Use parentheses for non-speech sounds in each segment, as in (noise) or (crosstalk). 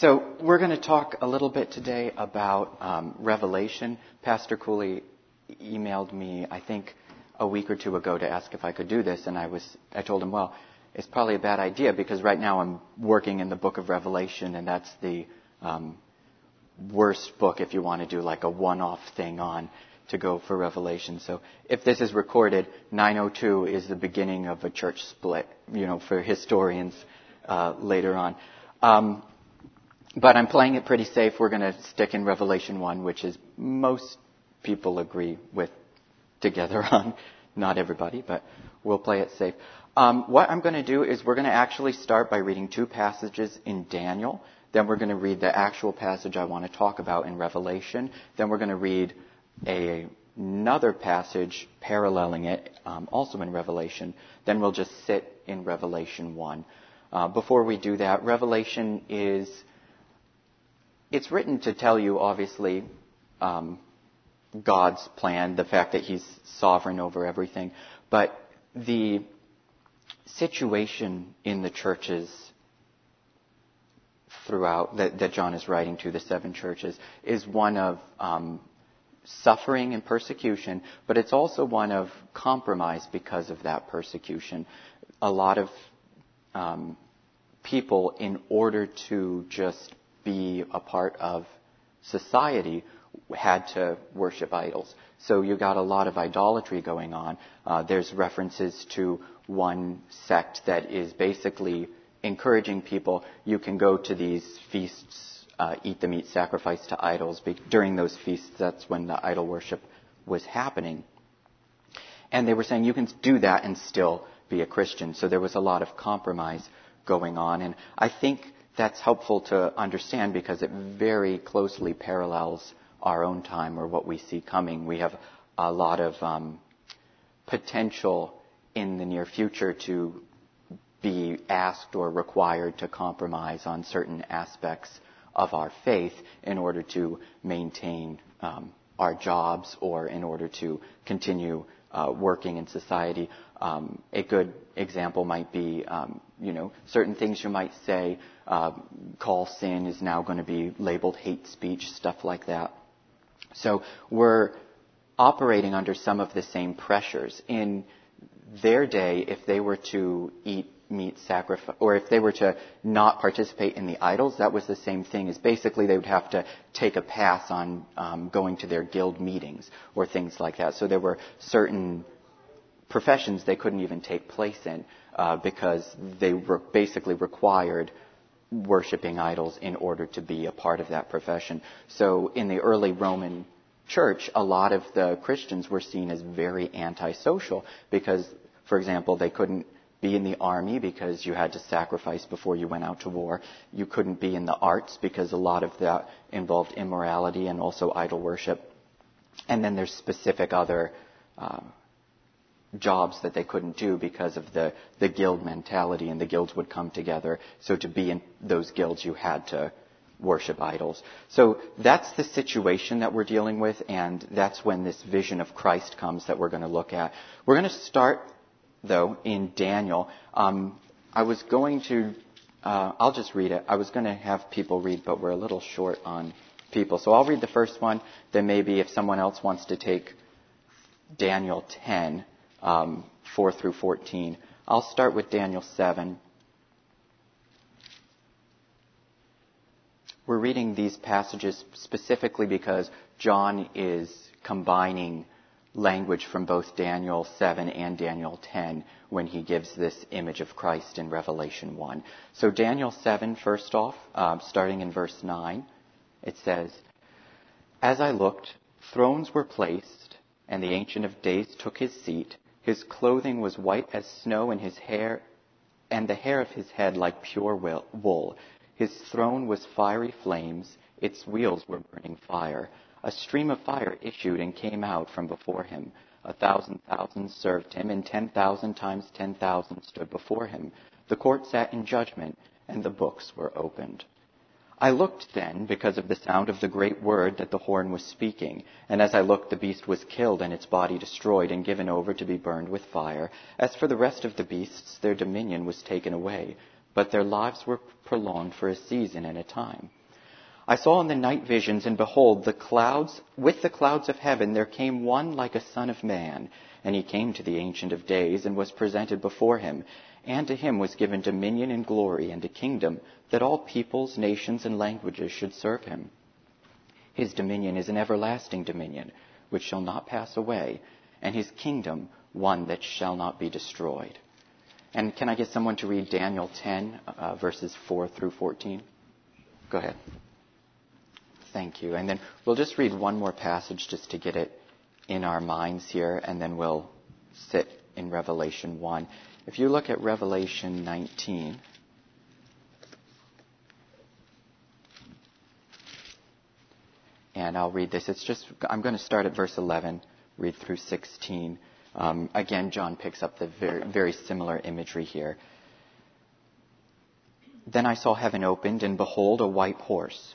So we're going to talk a little bit today about um, Revelation. Pastor Cooley emailed me, I think, a week or two ago to ask if I could do this, and I was, I told him, well, it's probably a bad idea because right now I'm working in the book of Revelation, and that's the um, worst book if you want to do like a one-off thing on to go for Revelation. So if this is recorded, 902 is the beginning of a church split, you know, for historians uh, later on. Um, but I'm playing it pretty safe. We're going to stick in Revelation 1, which is most people agree with together (laughs) on. Not everybody, but we'll play it safe. Um, what I'm going to do is we're going to actually start by reading two passages in Daniel. Then we're going to read the actual passage I want to talk about in Revelation. Then we're going to read a, another passage paralleling it, um, also in Revelation. Then we'll just sit in Revelation 1. Uh, before we do that, Revelation is, it's written to tell you, obviously, um, God's plan, the fact that He's sovereign over everything. But the situation in the churches throughout that, that John is writing to the seven churches is one of um, suffering and persecution, but it's also one of compromise because of that persecution. A lot of um, people, in order to just be a part of society, had to worship idols. So you got a lot of idolatry going on. Uh, there's references to one sect that is basically encouraging people. You can go to these feasts, uh, eat the meat sacrificed to idols. During those feasts, that's when the idol worship was happening. And they were saying you can do that and still be a Christian. So there was a lot of compromise going on. And I think that's helpful to understand because it very closely parallels our own time or what we see coming. We have a lot of um, potential in the near future to be asked or required to compromise on certain aspects of our faith in order to maintain um, our jobs or in order to continue uh, working in society. Um, a good example might be, um, you know, certain things you might say, uh, call sin is now going to be labeled hate speech, stuff like that. So we're operating under some of the same pressures. In their day, if they were to eat meat sacrifice, or if they were to not participate in the idols, that was the same thing as basically they would have to take a pass on um, going to their guild meetings or things like that. So there were certain professions they couldn't even take place in uh, because they were basically required worshiping idols in order to be a part of that profession. So in the early Roman church, a lot of the Christians were seen as very antisocial because, for example, they couldn't be in the army because you had to sacrifice before you went out to war. You couldn't be in the arts because a lot of that involved immorality and also idol worship. And then there's specific other uh, jobs that they couldn't do because of the, the guild mentality, and the guilds would come together. So to be in those guilds, you had to worship idols. So that's the situation that we're dealing with, and that's when this vision of Christ comes that we're going to look at. We're going to start, though, in Daniel. Um, I was going to, uh, I'll just read it. I was going to have people read, but we're a little short on people. So I'll read the first one. Then maybe if someone else wants to take Daniel 10, um, 4 through 14. I'll start with Daniel 7. We're reading these passages specifically because John is combining language from both Daniel 7 and Daniel 10 when he gives this image of Christ in Revelation 1. So Daniel 7, first off, uh, starting in verse 9, it says, As I looked, thrones were placed, and the Ancient of Days took his seat. His clothing was white as snow, and his hair, and the hair of his head like pure wool. His throne was fiery flames; its wheels were burning fire. A stream of fire issued and came out from before him. A thousand thousands served him, and ten thousand times ten thousand stood before him. The court sat in judgment, and the books were opened. I looked then, because of the sound of the great word that the horn was speaking. And as I looked, the beast was killed, and its body destroyed, and given over to be burned with fire. As for the rest of the beasts, their dominion was taken away. but their lives were prolonged for a season and a time. I saw in the night visions, and behold, the clouds, with the clouds of heaven, there came one like a son of man. And he came to the Ancient of Days, and was presented before him. And to him was given dominion and glory and a kingdom, that all peoples, nations, and languages should serve him. His dominion is an everlasting dominion, which shall not pass away, and his kingdom one that shall not be destroyed. And can I get someone to read Daniel 10, uh, verses 4 through 14? Go ahead. Thank you. And then we'll just read one more passage just to get it in our minds here, and then we'll sit in Revelation 1. If you look at Revelation 19, and I'll read this. It's just, I'm going to start at verse 11, read through 16. Um, again, John picks up the very, very similar imagery here. Then I saw heaven opened, and behold, a white horse.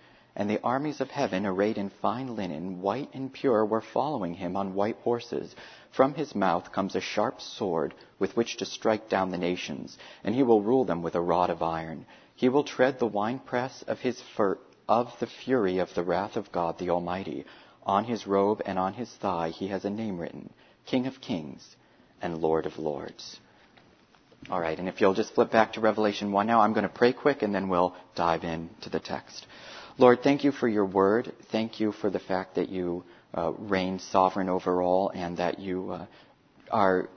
And the armies of heaven, arrayed in fine linen, white and pure, were following him on white horses. From his mouth comes a sharp sword with which to strike down the nations, and he will rule them with a rod of iron. He will tread the winepress of his fur, of the fury of the wrath of God the Almighty. On his robe and on his thigh he has a name written, King of Kings and Lord of Lords. All right, and if you'll just flip back to Revelation 1 now, I'm going to pray quick and then we'll dive into the text. Lord, thank you for your word. Thank you for the fact that you uh, reign sovereign over all and that you uh, are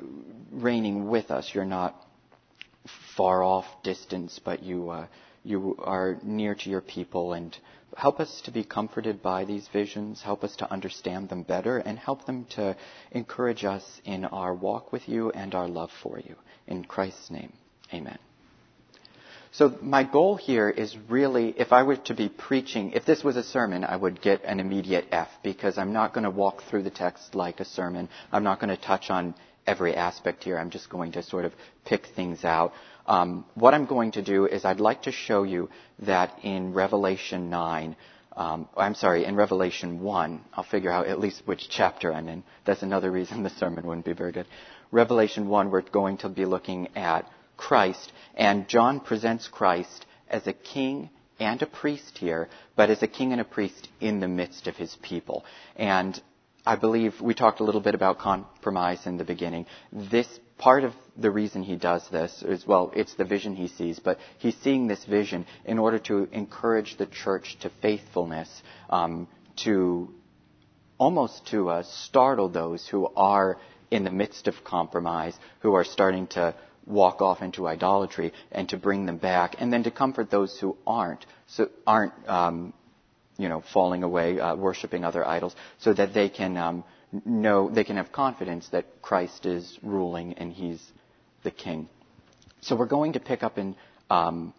reigning with us. You're not far off distance, but you, uh, you are near to your people and help us to be comforted by these visions, help us to understand them better, and help them to encourage us in our walk with you and our love for you. In Christ's name, amen. So my goal here is really, if I were to be preaching, if this was a sermon, I would get an immediate F because I'm not going to walk through the text like a sermon. I'm not going to touch on every aspect here. I'm just going to sort of pick things out. Um, what I'm going to do is I'd like to show you that in Revelation 9, um, I'm sorry, in Revelation 1, I'll figure out at least which chapter I'm in. That's another reason the sermon wouldn't be very good. Revelation 1, we're going to be looking at Christ, and John presents Christ as a king and a priest here, but as a king and a priest in the midst of his people. And I believe we talked a little bit about compromise in the beginning. This part of the reason he does this is, well, it's the vision he sees, but he's seeing this vision in order to encourage the church to faithfulness, um, to almost to uh, startle those who are in the midst of compromise, who are starting to walk off into idolatry and to bring them back, and then to comfort those who aren't, so aren't, um, you know, falling away, uh, worshiping other idols, so that they can um, know, they can have confidence that Christ is ruling and He's the King. So we're going to pick up in um,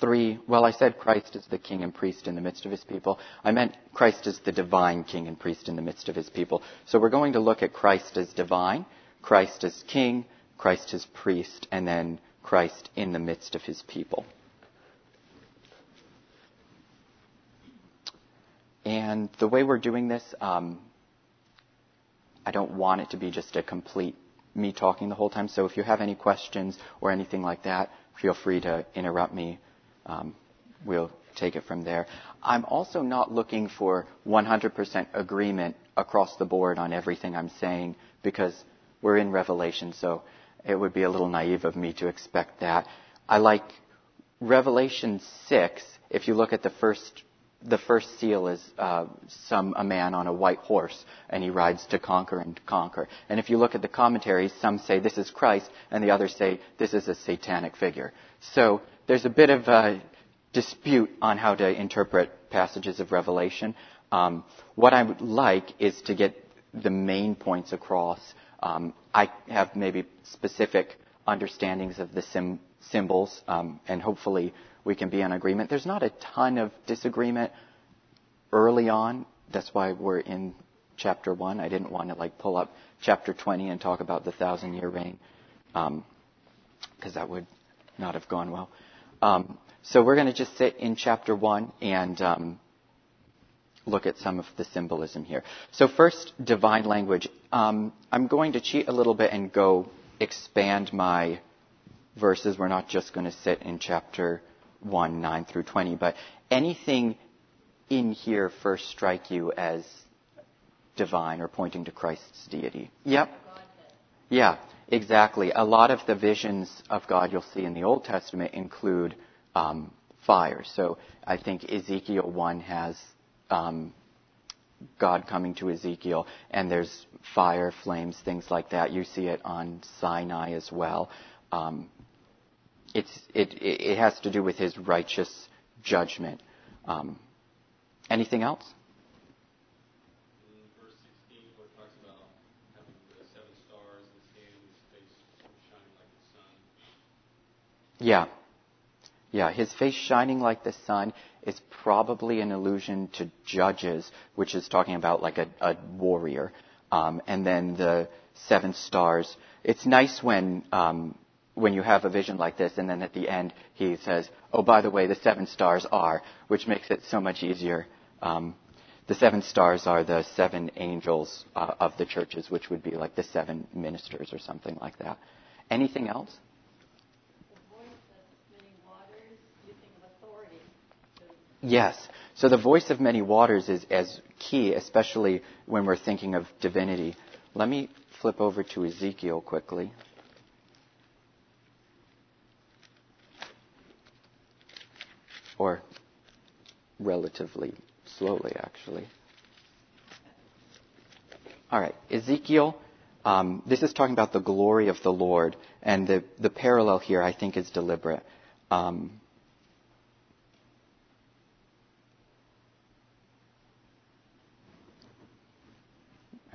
three. Well, I said Christ is the King and priest in the midst of His people. I meant Christ is the divine King and priest in the midst of His people. So we're going to look at Christ as divine, Christ as King, Christ his priest, and then Christ in the midst of his people. And the way we're doing this, um, I don't want it to be just a complete me talking the whole time. So if you have any questions or anything like that, feel free to interrupt me. Um, we'll take it from there. I'm also not looking for 100% agreement across the board on everything I'm saying because we're in Revelation, so it would be a little naive of me to expect that. I like Revelation 6. If you look at the first, the first seal is uh, some a man on a white horse, and he rides to conquer and conquer. And if you look at the commentaries, some say this is Christ, and the others say this is a satanic figure. So there's a bit of a dispute on how to interpret passages of Revelation. Um, what I would like is to get the main points across I have maybe specific understandings of the sim- symbols, um, and hopefully we can be in agreement. There's not a ton of disagreement early on. That's why we're in chapter one. I didn't want to like pull up chapter 20 and talk about the thousand year reign because um, that would not have gone well. Um, so we're going to just sit in chapter 1 and um, look at some of the symbolism here. So first, divine language. Um, I'm going to cheat a little bit and go expand my verses. We're not just going to sit in chapter 1, 9 through 20, but anything in here first strike you as divine or pointing to Christ's deity? Yep. Yeah, exactly. A lot of the visions of God you'll see in the Old Testament include um, fire. So I think Ezekiel 1 has um, God coming to Ezekiel, and there's fire, flames, things like that. You see it on Sinai as well. Um, it's, it, it has to do with his righteous judgment. Um, anything else? Yeah. Yeah, his face shining like the sun is probably an allusion to Judges, which is talking about like a, a warrior. Um, and then the seven stars. It's nice when um, when you have a vision like this, and then at the end he says, "Oh, by the way, the seven stars are," which makes it so much easier. Um, the seven stars are the seven angels uh, of the churches, which would be like the seven ministers or something like that. Anything else? Yes. So the voice of many waters is as key, especially when we're thinking of divinity. Let me flip over to Ezekiel quickly. Or relatively slowly, actually. All right, Ezekiel. Um, this is talking about the glory of the Lord, and the, the parallel here, I think, is deliberate. Um,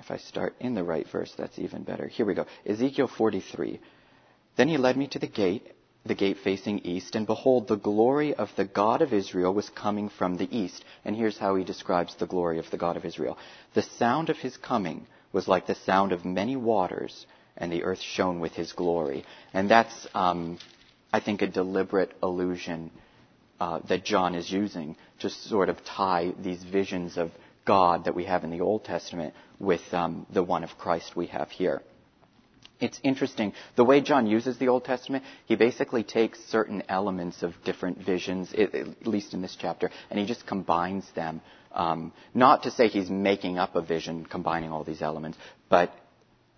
If I start in the right verse, that's even better. Here we go. Ezekiel 43. Then he led me to the gate, the gate facing east, and behold, the glory of the God of Israel was coming from the east. And here's how he describes the glory of the God of Israel. The sound of his coming was like the sound of many waters, and the earth shone with his glory. And that's, um, I think, a deliberate allusion uh, that John is using to sort of tie these visions of God that we have in the Old Testament with um, the one of Christ we have here. It's interesting. The way John uses the Old Testament, he basically takes certain elements of different visions, at least in this chapter, and he just combines them. Um, not to say he's making up a vision, combining all these elements, but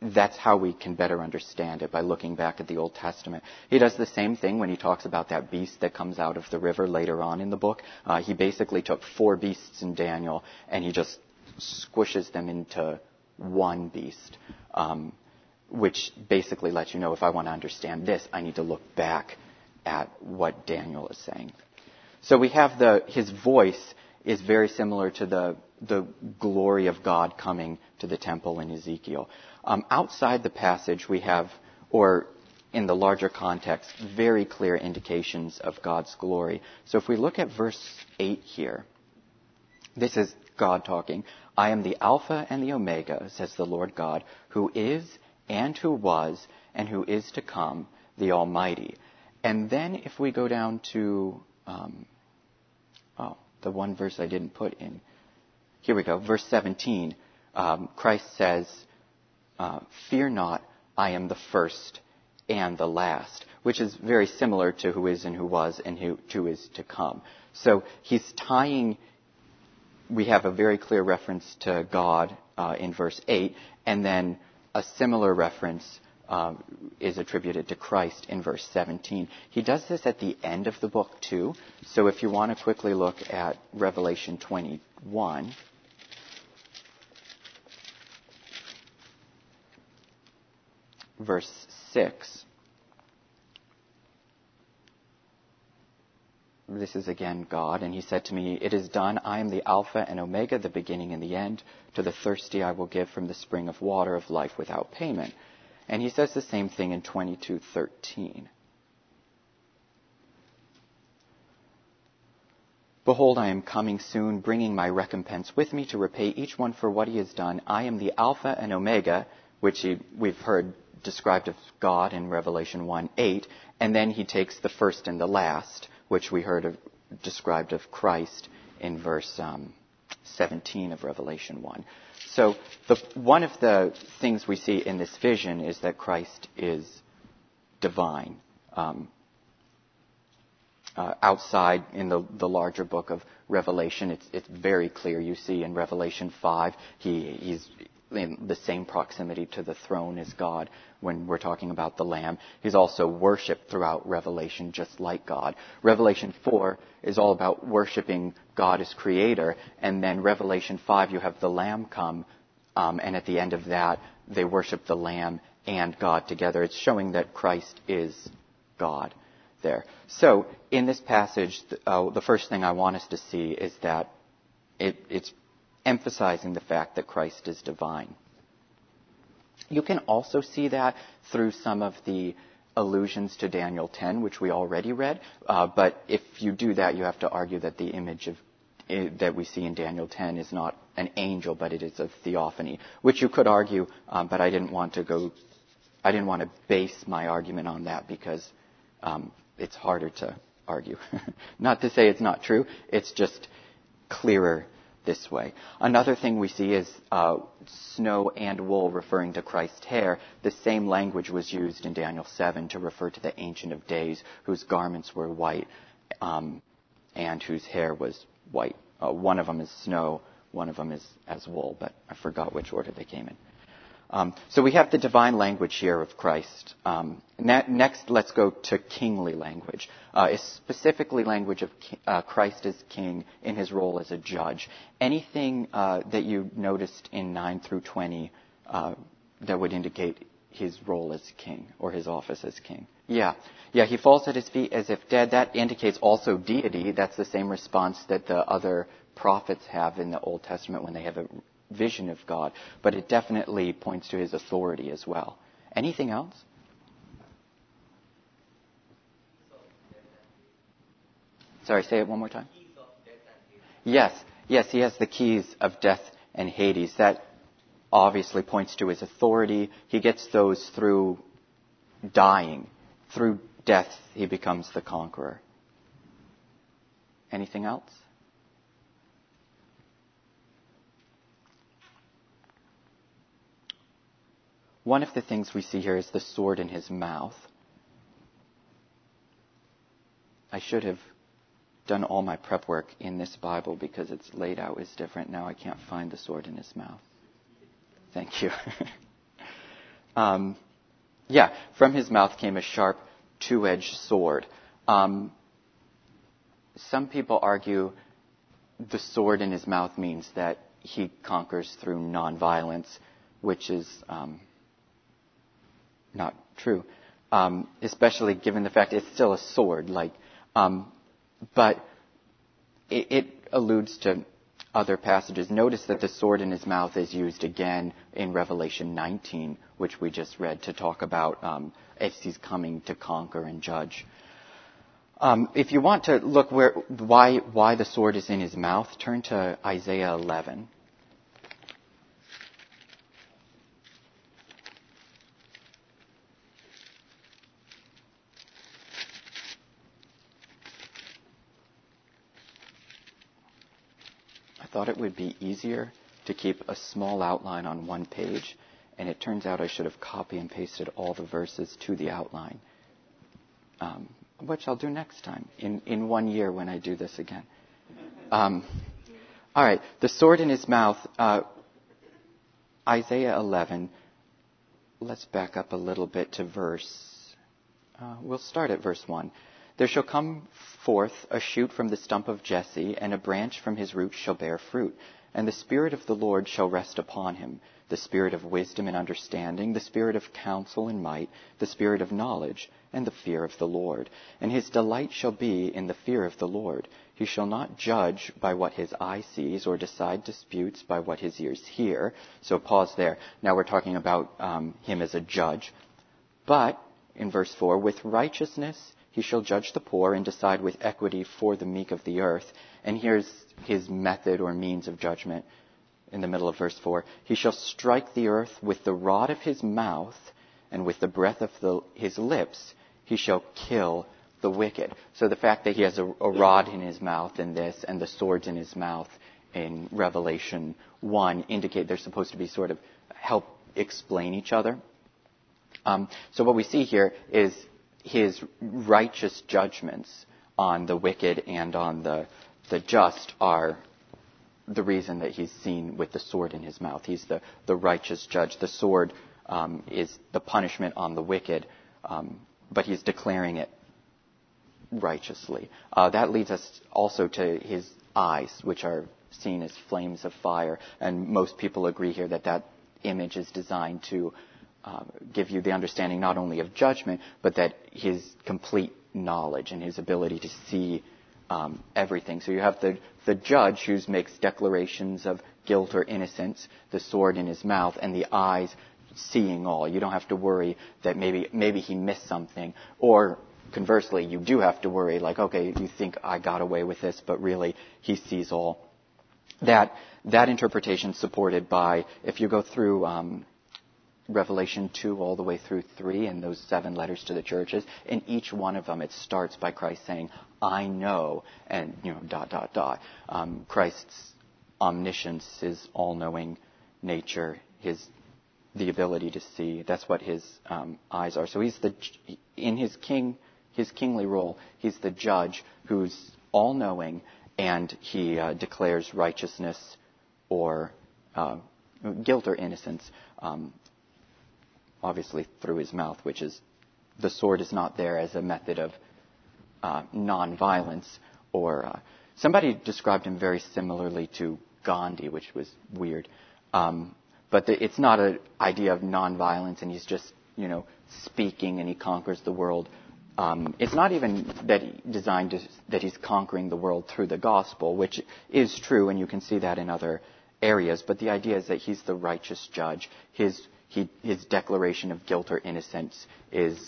that's how we can better understand it by looking back at the Old Testament. He does the same thing when he talks about that beast that comes out of the river later on in the book. Uh, he basically took four beasts in Daniel and he just squishes them into one beast, um, which basically lets you know if I want to understand this, I need to look back at what Daniel is saying. So we have the his voice is very similar to the the glory of God coming to the temple in Ezekiel. Um, outside the passage, we have, or in the larger context, very clear indications of God's glory. So if we look at verse 8 here, this is God talking. I am the Alpha and the Omega, says the Lord God, who is and who was and who is to come, the Almighty. And then if we go down to, um, oh, the one verse I didn't put in. Here we go, verse 17. Um, Christ says, uh, Fear not, I am the first and the last, which is very similar to who is and who was and who, who is to come. So he's tying, we have a very clear reference to God uh, in verse 8, and then a similar reference uh, is attributed to Christ in verse 17. He does this at the end of the book, too. So if you want to quickly look at Revelation 21. verse 6. This is again God, and he said to me, It is done. I am the Alpha and Omega, the beginning and the end. To the thirsty I will give from the spring of water of life without payment. And he says the same thing in 22:13. Behold, I am coming soon, bringing my recompense with me to repay each one for what he has done. I am the Alpha and Omega, which we've heard described of God in Revelation 1 8, and then he takes the first and the last, which we heard of, described of Christ in verse um, 17 of Revelation 1. So the, one of the things we see in this vision is that Christ is divine. Um, uh, outside in the, the larger book of Revelation, it's, it's very clear. You see in Revelation 5, he, he's in the same proximity to the throne as God when we're talking about the Lamb. He's also worshipped throughout Revelation just like God. Revelation 4 is all about worshiping God as creator, and then Revelation 5, you have the Lamb come, um, and at the end of that, they worship the Lamb and God together. It's showing that Christ is God there. So, in this passage, uh, the first thing I want us to see is that it, it's emphasizing the fact that Christ is divine. You can also see that through some of the allusions to Daniel 10, which we already read. Uh, but if you do that, you have to argue that the image of uh, that we see in Daniel 10 is not an angel, but it is a theophany, which you could argue, um, but I didn't want to go. I didn't want to base my argument on that because um, it's harder to argue. (laughs) not to say it's not true, it's just clearer this way. Another thing we see is uh, snow and wool referring to Christ's hair. The same language was used in Daniel 7 to refer to the Ancient of Days, whose garments were white um, and whose hair was white. Uh, one of them is snow, one of them is as wool, but I forgot which order they came in. Um, so we have the divine language here of Christ. Um, next, let's go to kingly language. Uh, it's specifically language of uh, Christ as king in his role as a judge. Anything uh, that you noticed in 9 through 20 uh, that would indicate his role as king or his office as king? Yeah. Yeah, he falls at his feet as if dead. That indicates also deity. That's the same response that the other prophets have in the Old Testament when they have a vision of God, but it definitely points to his authority as well. Anything else? Sorry, say it one more time. Yes, yes, he has the keys of death and Hades. That obviously points to his authority. He gets those through dying. Through death, he becomes the conqueror. Anything else? One of the things we see here is the sword in his mouth. I should have done all my prep work in this Bible because it's laid out is different. Now I can't find the sword in his mouth. Thank you. (laughs) um, yeah, from his mouth came a sharp two edged sword. Um, some people argue the sword in his mouth means that he conquers through nonviolence, which is um, not true, um, especially given the fact it's still a sword. Like, um, but it, it, alludes to other passages. Notice that the sword in his mouth is used again in Revelation 19, which we just read to talk about um, as he's coming to conquer and judge. Um, if you want to look where, why, why the sword is in his mouth, turn to Isaiah 11. Thought it would be easier to keep a small outline on one page, and it turns out I should have copy and pasted all the verses to the outline, um, which I'll do next time in, in one year when I do this again. Um, all right, the sword in his mouth, uh, Isaiah 11. Let's back up a little bit to verse. Uh, we'll start at verse 1. There shall come forth a shoot from the stump of Jesse, and a branch from his roots shall bear fruit. And the Spirit of the Lord shall rest upon him the Spirit of wisdom and understanding, the Spirit of counsel and might, the Spirit of knowledge, and the fear of the Lord. And his delight shall be in the fear of the Lord. He shall not judge by what his eye sees, or decide disputes by what his ears hear. So pause there. Now we're talking about um, him as a judge. But, in verse 4, with righteousness he shall judge the poor and decide with equity for the meek of the earth. And here's his method or means of judgment in the middle of verse 4. He shall strike the earth with the rod of his mouth, and with the breath of the, his lips he shall kill the wicked. So the fact that he has a, a rod in his mouth in this and the swords in his mouth in Revelation 1 indicate they're supposed to be sort of help explain each other. Um, so what we see here is his righteous judgments on the wicked and on the, the just are the reason that he's seen with the sword in his mouth. He's the, the righteous judge. The sword um, is the punishment on the wicked, um, but he's declaring it righteously. Uh, that leads us also to his eyes, which are seen as flames of fire. And most people agree here that that image is designed to uh, give you the understanding not only of judgment, but that his complete knowledge and his ability to see um, everything. So you have the, the judge who makes declarations of guilt or innocence, the sword in his mouth, and the eyes seeing all. You don't have to worry that maybe maybe he missed something, or conversely, you do have to worry like, okay, you think I got away with this, but really he sees all. That that interpretation supported by if you go through um, Revelation 2 all the way through 3 and those seven letters to the churches. In each one of them, it starts by Christ saying, I know, and, you know, dot, dot, dot. Um, Christ's omniscience, his all knowing nature, his the ability to see. That's what his um, eyes are. So he's the, in his king, his kingly role, he's the judge who's all knowing and he uh, declares righteousness or uh, guilt or innocence um, obviously through his mouth, which is the sword is not there as a method of uh, nonviolence. Or uh, somebody described him very similarly to Gandhi, which was weird. Um, but the, it's not an idea of nonviolence, and he's just you know speaking and he conquers the world. Um, it's not even that he designed to, that he's conquering the world through the gospel, which is true, and you can see that in other areas. But the idea is that he's the righteous judge. His he, his declaration of guilt or innocence is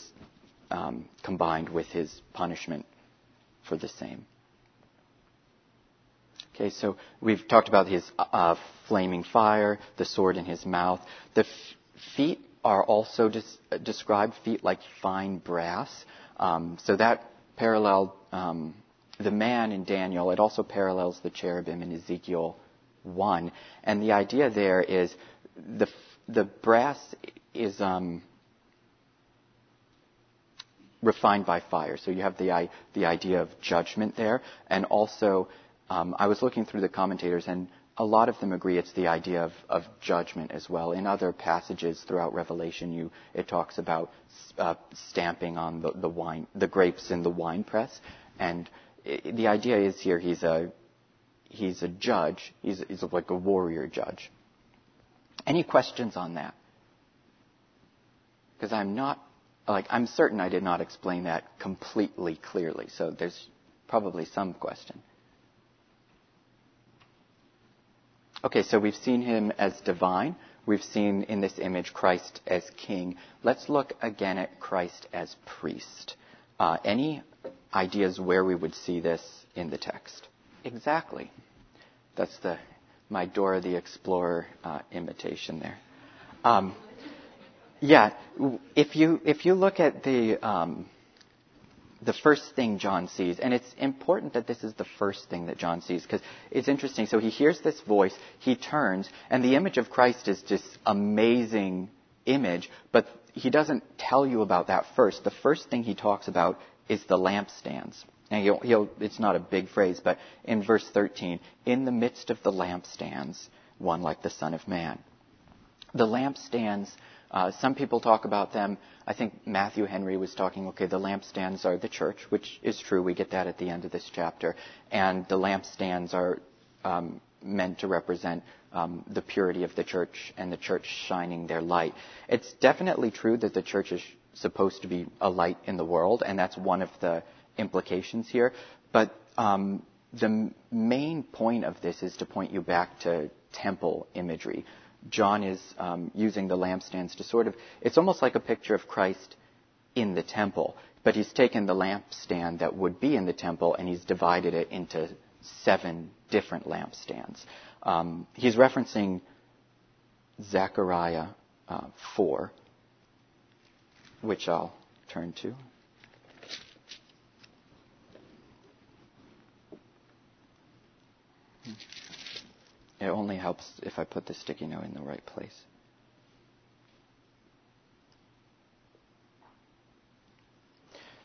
um, combined with his punishment for the same. Okay, so we've talked about his uh, flaming fire, the sword in his mouth. The f- feet are also des- described, feet like fine brass. Um, so that paralleled um, the man in Daniel. It also parallels the cherubim in Ezekiel 1. And the idea there is the the brass is um, refined by fire. So you have the, the idea of judgment there. And also, um, I was looking through the commentators, and a lot of them agree it's the idea of, of judgment as well. In other passages throughout Revelation, you, it talks about uh, stamping on the, the wine, the grapes in the wine press. And it, the idea is here he's a, he's a judge. He's, he's like a warrior judge. Any questions on that? Because I'm not, like, I'm certain I did not explain that completely clearly, so there's probably some question. Okay, so we've seen him as divine. We've seen in this image Christ as king. Let's look again at Christ as priest. Uh, any ideas where we would see this in the text? Exactly. That's the my Dora the Explorer uh, imitation there. Um, yeah, if you if you look at the um, the first thing John sees, and it's important that this is the first thing that John sees because it's interesting. So he hears this voice, he turns, and the image of Christ is this amazing image, but he doesn't tell you about that first. The first thing he talks about is the lampstands. He'll, he'll, it's not a big phrase, but in verse 13, in the midst of the lampstands, one like the Son of Man. The lampstands, uh, some people talk about them. I think Matthew Henry was talking, okay, the lampstands are the church, which is true. We get that at the end of this chapter. And the lampstands are um, meant to represent um, the purity of the church and the church shining their light. It's definitely true that the church is supposed to be a light in the world, and that's one of the implications here. But um, the main point of this is to point you back to temple imagery. John is um, using the lampstands to sort of, it's almost like a picture of Christ in the temple, but he's taken the lampstand that would be in the temple and he's divided it into seven different lampstands. Um, he's referencing Zechariah uh, 4, which I'll turn to. It only helps if I put the sticky note in the right place.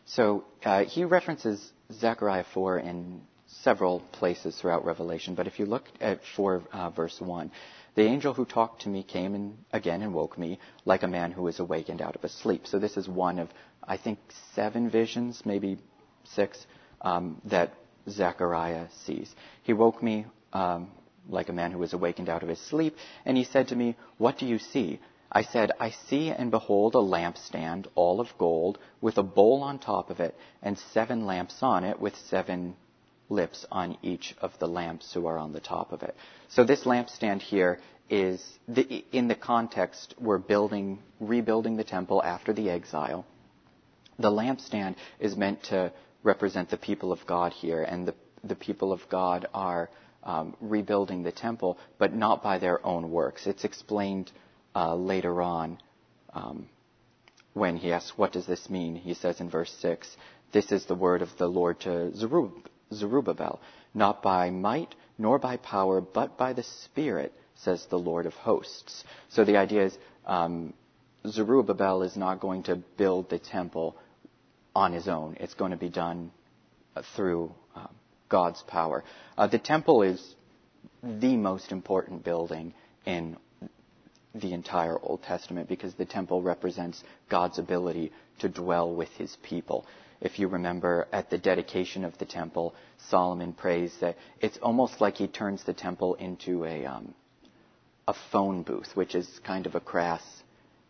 So uh, he references Zechariah 4 in several places throughout Revelation, but if you look at 4 uh, verse 1, the angel who talked to me came and again and woke me like a man who is awakened out of a sleep. So this is one of, I think, seven visions, maybe six, um, that Zechariah sees. He woke me um, like a man who was awakened out of his sleep, and he said to me, What do you see? I said, I see and behold a lampstand, all of gold, with a bowl on top of it, and seven lamps on it, with seven lips on each of the lamps who are on the top of it. So this lampstand here is, the, in the context, we're building, rebuilding the temple after the exile. The lampstand is meant to represent the people of God here, and the, the people of God are um, rebuilding the temple, but not by their own works. It's explained uh, later on um, when he asks, What does this mean? He says in verse 6, This is the word of the Lord to Zerubbabel, not by might nor by power, but by the Spirit, says the Lord of hosts. So the idea is um, Zerubbabel is not going to build the temple on his own. It's going to be done uh, through um, God's power. Uh, the temple is the most important building in the entire Old Testament because the temple represents God's ability to dwell with his people. If you remember at the dedication of the temple, Solomon prays that it's almost like he turns the temple into a, um, a phone booth, which is kind of a crass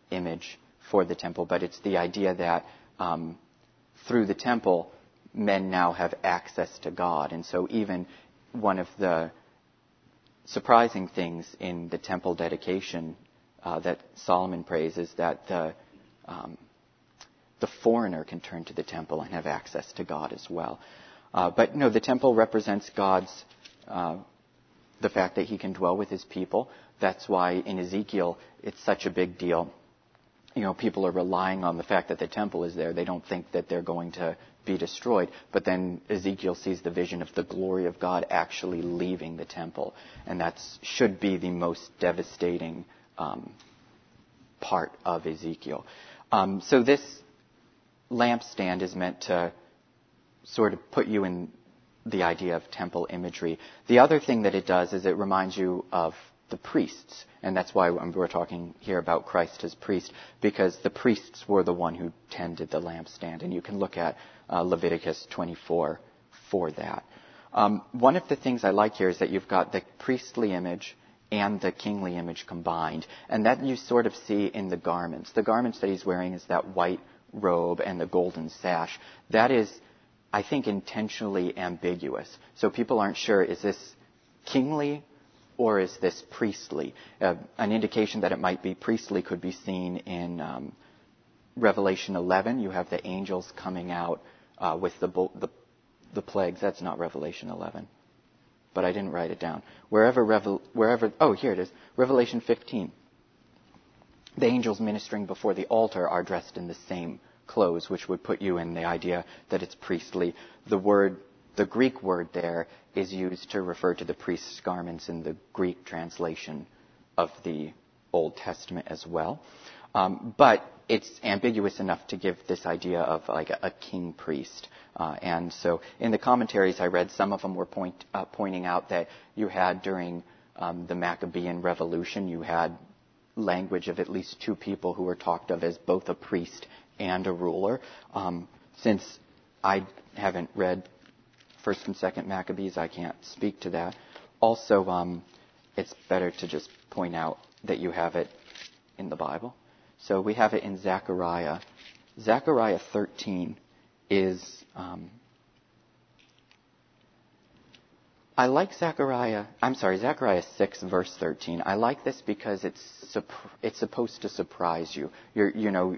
image for the temple, but it's the idea that um, through the temple, men now have access to God. And so even one of the surprising things in the temple dedication uh, that Solomon prays is that the, um, the foreigner can turn to the temple and have access to God as well. Uh, but no, the temple represents God's, uh, the fact that he can dwell with his people. That's why in Ezekiel it's such a big deal. You know, people are relying on the fact that the temple is there. They don't think that they're going to be destroyed. But then Ezekiel sees the vision of the glory of God actually leaving the temple. And that should be the most devastating um, part of Ezekiel. Um, so this lampstand is meant to sort of put you in the idea of temple imagery. The other thing that it does is it reminds you of the priests. And that's why we're talking here about Christ as priest, because the priests were the one who tended the lampstand. And you can look at uh, Leviticus 24 for that. Um, one of the things I like here is that you've got the priestly image and the kingly image combined. And that you sort of see in the garments. The garments that he's wearing is that white robe and the golden sash. That is, I think, intentionally ambiguous. So people aren't sure, is this kingly or is this priestly? Uh, an indication that it might be priestly could be seen in um, Revelation 11. You have the angels coming out uh, with the, the, the plagues. That's not Revelation 11 but I didn't write it down. Wherever, Revel, wherever, oh, here it is. Revelation 15. The angels ministering before the altar are dressed in the same clothes, which would put you in the idea that it's priestly. The word, the Greek word there is used to refer to the priest's garments in the Greek translation of the Old Testament as well. Um, but it's ambiguous enough to give this idea of like a, a king priest. Uh, and so in the commentaries I read, some of them were point, uh, pointing out that you had during um, the Maccabean Revolution, you had language of at least two people who were talked of as both a priest and a ruler. Um, since I haven't read First and Second Maccabees, I can't speak to that. Also, um, it's better to just point out that you have it in the Bible. So we have it in Zechariah. Zechariah 13 is. Um, I like Zechariah. I'm sorry, Zechariah 6 verse 13. I like this because it's it's supposed to surprise you. You're, you know,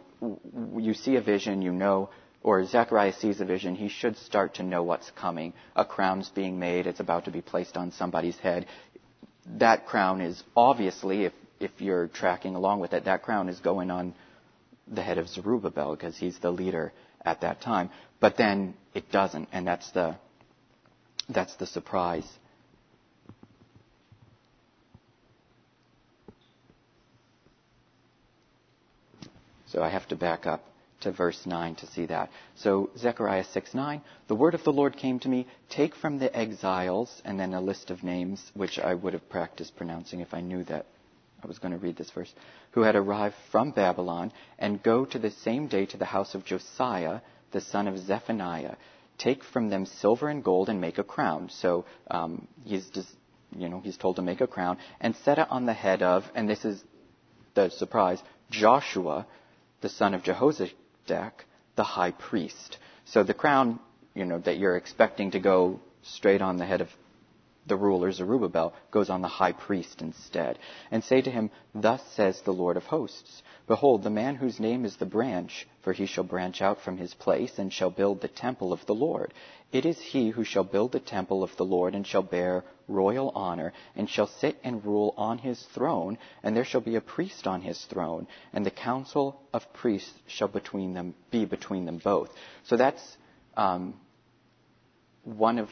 you see a vision, you know, or Zechariah sees a vision. He should start to know what's coming. A crown's being made. It's about to be placed on somebody's head. That crown is obviously, if if you're tracking along with it, that crown is going on the head of Zerubbabel because he's the leader at that time. But then it doesn't, and that's the, that's the surprise. So I have to back up to verse 9 to see that. So Zechariah 6 9, the word of the Lord came to me, take from the exiles, and then a list of names, which I would have practiced pronouncing if I knew that I was going to read this verse, who had arrived from Babylon, and go to the same day to the house of Josiah, the son of Zephaniah. Take from them silver and gold and make a crown. So um, he's just, you know, he's told to make a crown and set it on the head of, and this is the surprise, Joshua, the son of Jehozadak, the high priest. So the crown, you know, that you're expecting to go straight on the head of the ruler Zerubbabel goes on the high priest instead, and say to him, Thus says the Lord of hosts, Behold, the man whose name is the branch, for he shall branch out from his place, and shall build the temple of the Lord. It is he who shall build the temple of the Lord, and shall bear royal honor, and shall sit and rule on his throne, and there shall be a priest on his throne, and the council of priests shall between them be between them both. So that's um, one of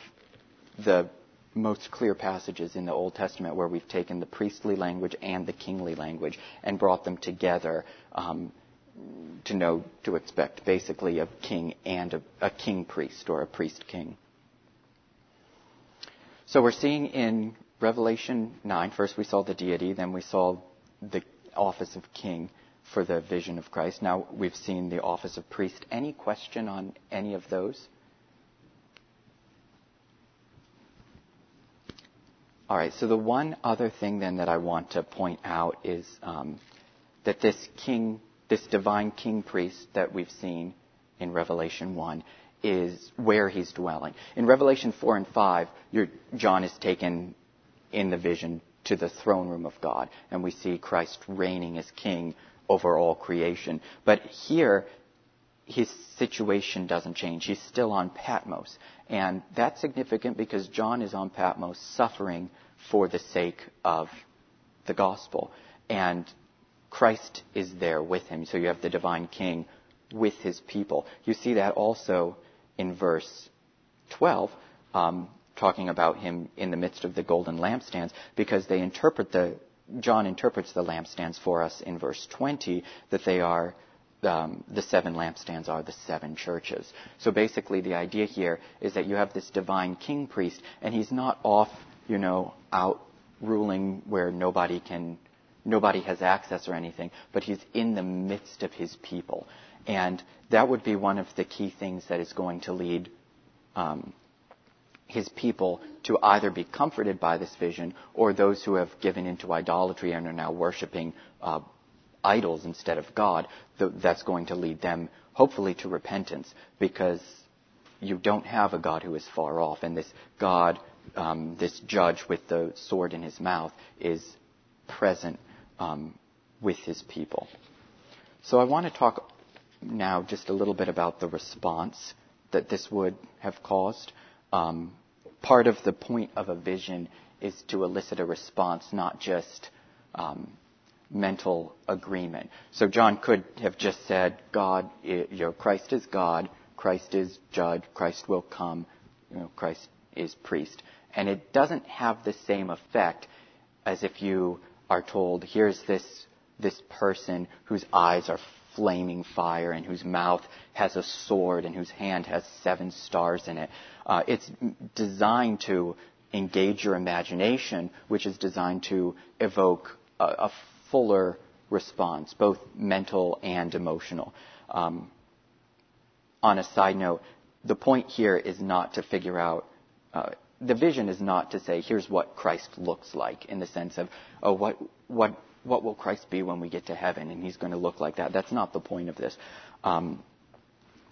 the most clear passages in the Old Testament where we've taken the priestly language and the kingly language and brought them together um, to know to expect basically a king and a, a king priest or a priest king. So we're seeing in Revelation 9, first we saw the deity, then we saw the office of king for the vision of Christ. Now we've seen the office of priest. Any question on any of those? All right, so the one other thing then that I want to point out is um, that this king, this divine king priest that we've seen in Revelation 1 is where he's dwelling. In Revelation 4 and 5, John is taken in the vision to the throne room of God, and we see Christ reigning as king over all creation. But here, his situation doesn't change. He's still on Patmos. And that's significant because John is on Patmos suffering for the sake of the gospel. And Christ is there with him. So you have the divine king with his people. You see that also in verse 12, um, talking about him in the midst of the golden lampstands, because they interpret the, John interprets the lampstands for us in verse 20 that they are um, the seven lampstands are the seven churches. So basically, the idea here is that you have this divine king priest, and he's not off, you know, out ruling where nobody can, nobody has access or anything, but he's in the midst of his people, and that would be one of the key things that is going to lead um, his people to either be comforted by this vision or those who have given into idolatry and are now worshiping uh, idols instead of God, that's going to lead them hopefully to repentance because you don't have a God who is far off. And this God, um, this judge with the sword in his mouth, is present um, with his people. So I want to talk now just a little bit about the response that this would have caused. Um, part of the point of a vision is to elicit a response, not just um, mental agreement. So John could have just said, God, you know, Christ is God, Christ is judge, Christ will come, you know, Christ is priest. And it doesn't have the same effect as if you are told, here's this, this person whose eyes are flaming fire and whose mouth has a sword and whose hand has seven stars in it. Uh, it's designed to engage your imagination, which is designed to evoke a, a fuller response, both mental and emotional. Um, on a side note, the point here is not to figure out, uh, the vision is not to say, here's what Christ looks like in the sense of, oh, what, what, what will Christ be when we get to heaven? And he's going to look like that. That's not the point of this. Um,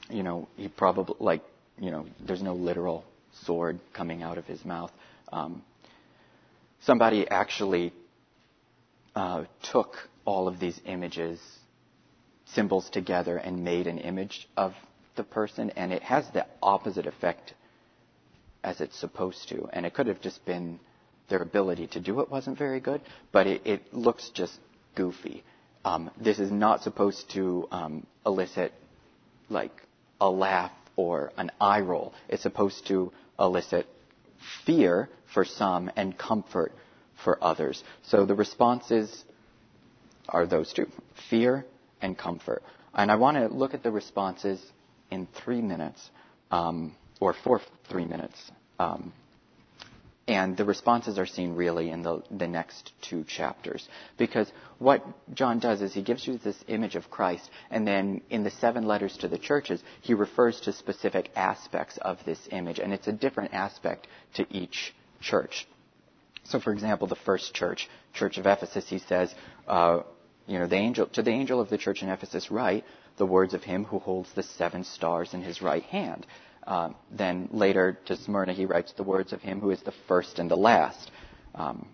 you know, he probably, like, you know, there's no literal sword coming out of his mouth. Um, somebody actually uh, took all of these images, symbols together, and made an image of the person, and it has the opposite effect as it's supposed to. And it could have just been their ability to do it wasn't very good, but it, it looks just goofy. Um, this is not supposed to um, elicit like a laugh or an eye roll. It's supposed to elicit fear for some and comfort for others. So the responses are those two fear and comfort. And I want to look at the responses in three minutes, um, or for three minutes. Um, and the responses are seen really in the, the next two chapters. Because what John does is he gives you this image of Christ, and then in the seven letters to the churches, he refers to specific aspects of this image, and it's a different aspect to each church. So, for example, the first church, Church of Ephesus, he says, uh, you know, the angel, to the angel of the church in Ephesus, write the words of him who holds the seven stars in his right hand. Uh, then later to Smyrna, he writes the words of him who is the first and the last. Um,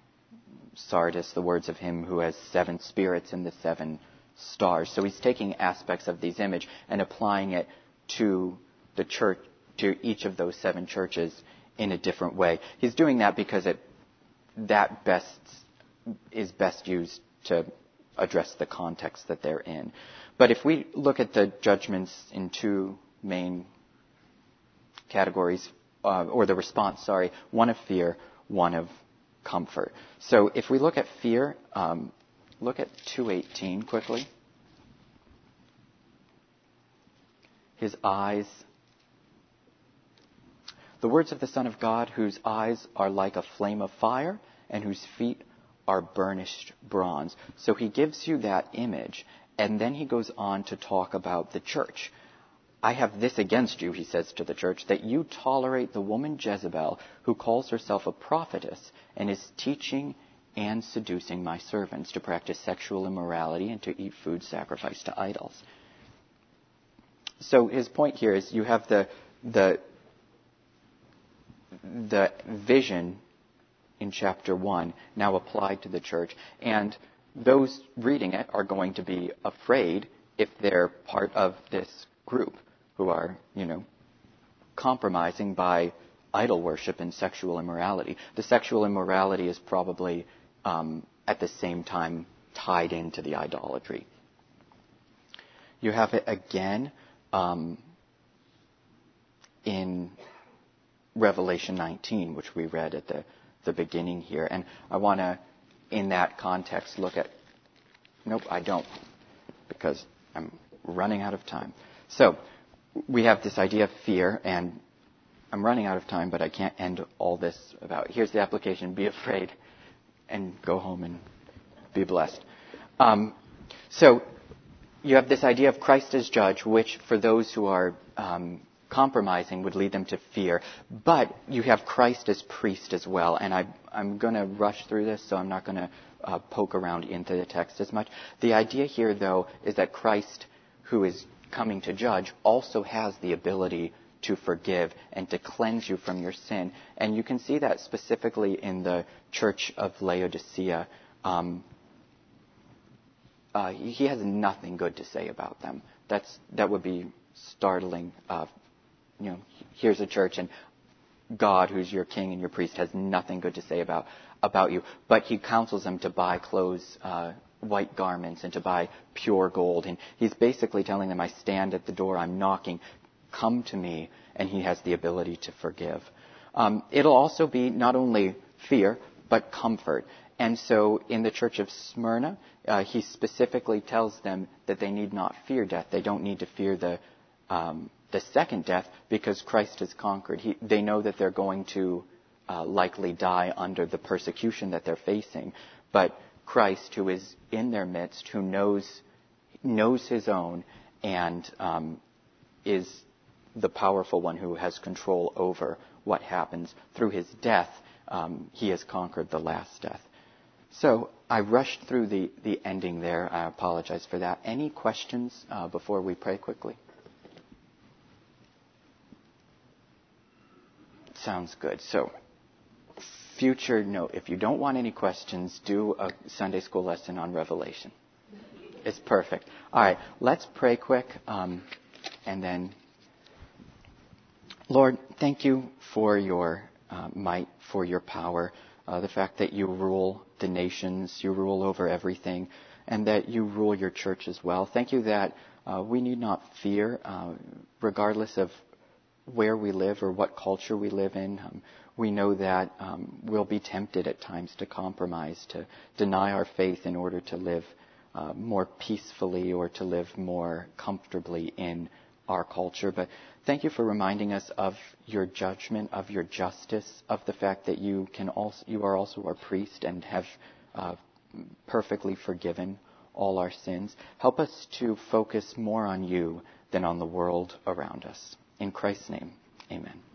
Sardis, the words of him who has seven spirits and the seven stars. So he's taking aspects of these image and applying it to the church, to each of those seven churches in a different way. He's doing that because it, that best is best used to address the context that they're in. But if we look at the judgments in two main categories, uh, or the response, sorry, one of fear, one of comfort. So if we look at fear, um, look at 218 quickly. His eyes. The words of the Son of God, whose eyes are like a flame of fire and whose feet are burnished bronze. So he gives you that image, and then he goes on to talk about the church. I have this against you, he says to the church, that you tolerate the woman Jezebel, who calls herself a prophetess and is teaching and seducing my servants to practice sexual immorality and to eat food sacrificed to idols. So his point here is you have the, the, the vision in chapter 1 now applied to the church. And those reading it are going to be afraid if they're part of this group who are, you know, compromising by idol worship and sexual immorality. The sexual immorality is probably um, at the same time tied into the idolatry. You have it again um, in Revelation 19, which we read at the, the beginning here. And I want to, in that context, look at. Nope, I don't, because I'm running out of time. So, we have this idea of fear, and I'm running out of time, but I can't end all this about. Here's the application: be afraid, and go home and be blessed. Um, so you have this idea of Christ as judge, which for those who are um, compromising would lead them to fear. But you have Christ as priest as well, and I, am going to rush through this, so I'm not going to uh, poke around into the text as much. The idea here, though, is that Christ, who is coming to judge also has the ability to forgive and to cleanse you from your sin. And you can see that specifically in the church of Laodicea. Um, uh, he has nothing good to say about them. That's, that would be startling. Uh, you know, here's a church and God, who's your king and your priest, has nothing good to say about, about you. But he counsels them to buy clothes, uh, white garments and to buy pure gold. And he's basically telling them, I stand at the door, I'm knocking, come to me, and he has the ability to forgive. Um, it'll also be not only fear, but comfort. And so in the church of Smyrna, uh, he specifically tells them that they need not fear death. They don't need to fear the, um, the second death because Christ has conquered. He, they know that they're going to uh, likely die under the persecution that they're facing. But Christ who is in their midst, who knows, knows his own, and um, is the powerful one who has control over what happens. Through his death, um, he has conquered the last death. So I rushed through the, the ending there. I apologize for that. Any questions uh, before we pray quickly? Sounds good. So future note if you don't want any questions, do a Sunday school lesson on Revelation. It's perfect. All right, let's pray quick um, and then. Lord, thank you for your uh, might, for your power, uh, the fact that you rule the nations, you rule over everything, and that you rule your church as well. Thank you that uh, we need not fear, uh, regardless of where we live or what culture we live in. Um, we know that um, we'll be tempted at times to compromise, to deny our faith in order to live uh, more peacefully or to live more comfortably in our culture. But thank you for reminding us of your judgment, of your justice, of the fact that you can also you are also our priest and have uh, perfectly forgiven all our sins. Help us to focus more on you than on the world around us. In Christ's name, amen.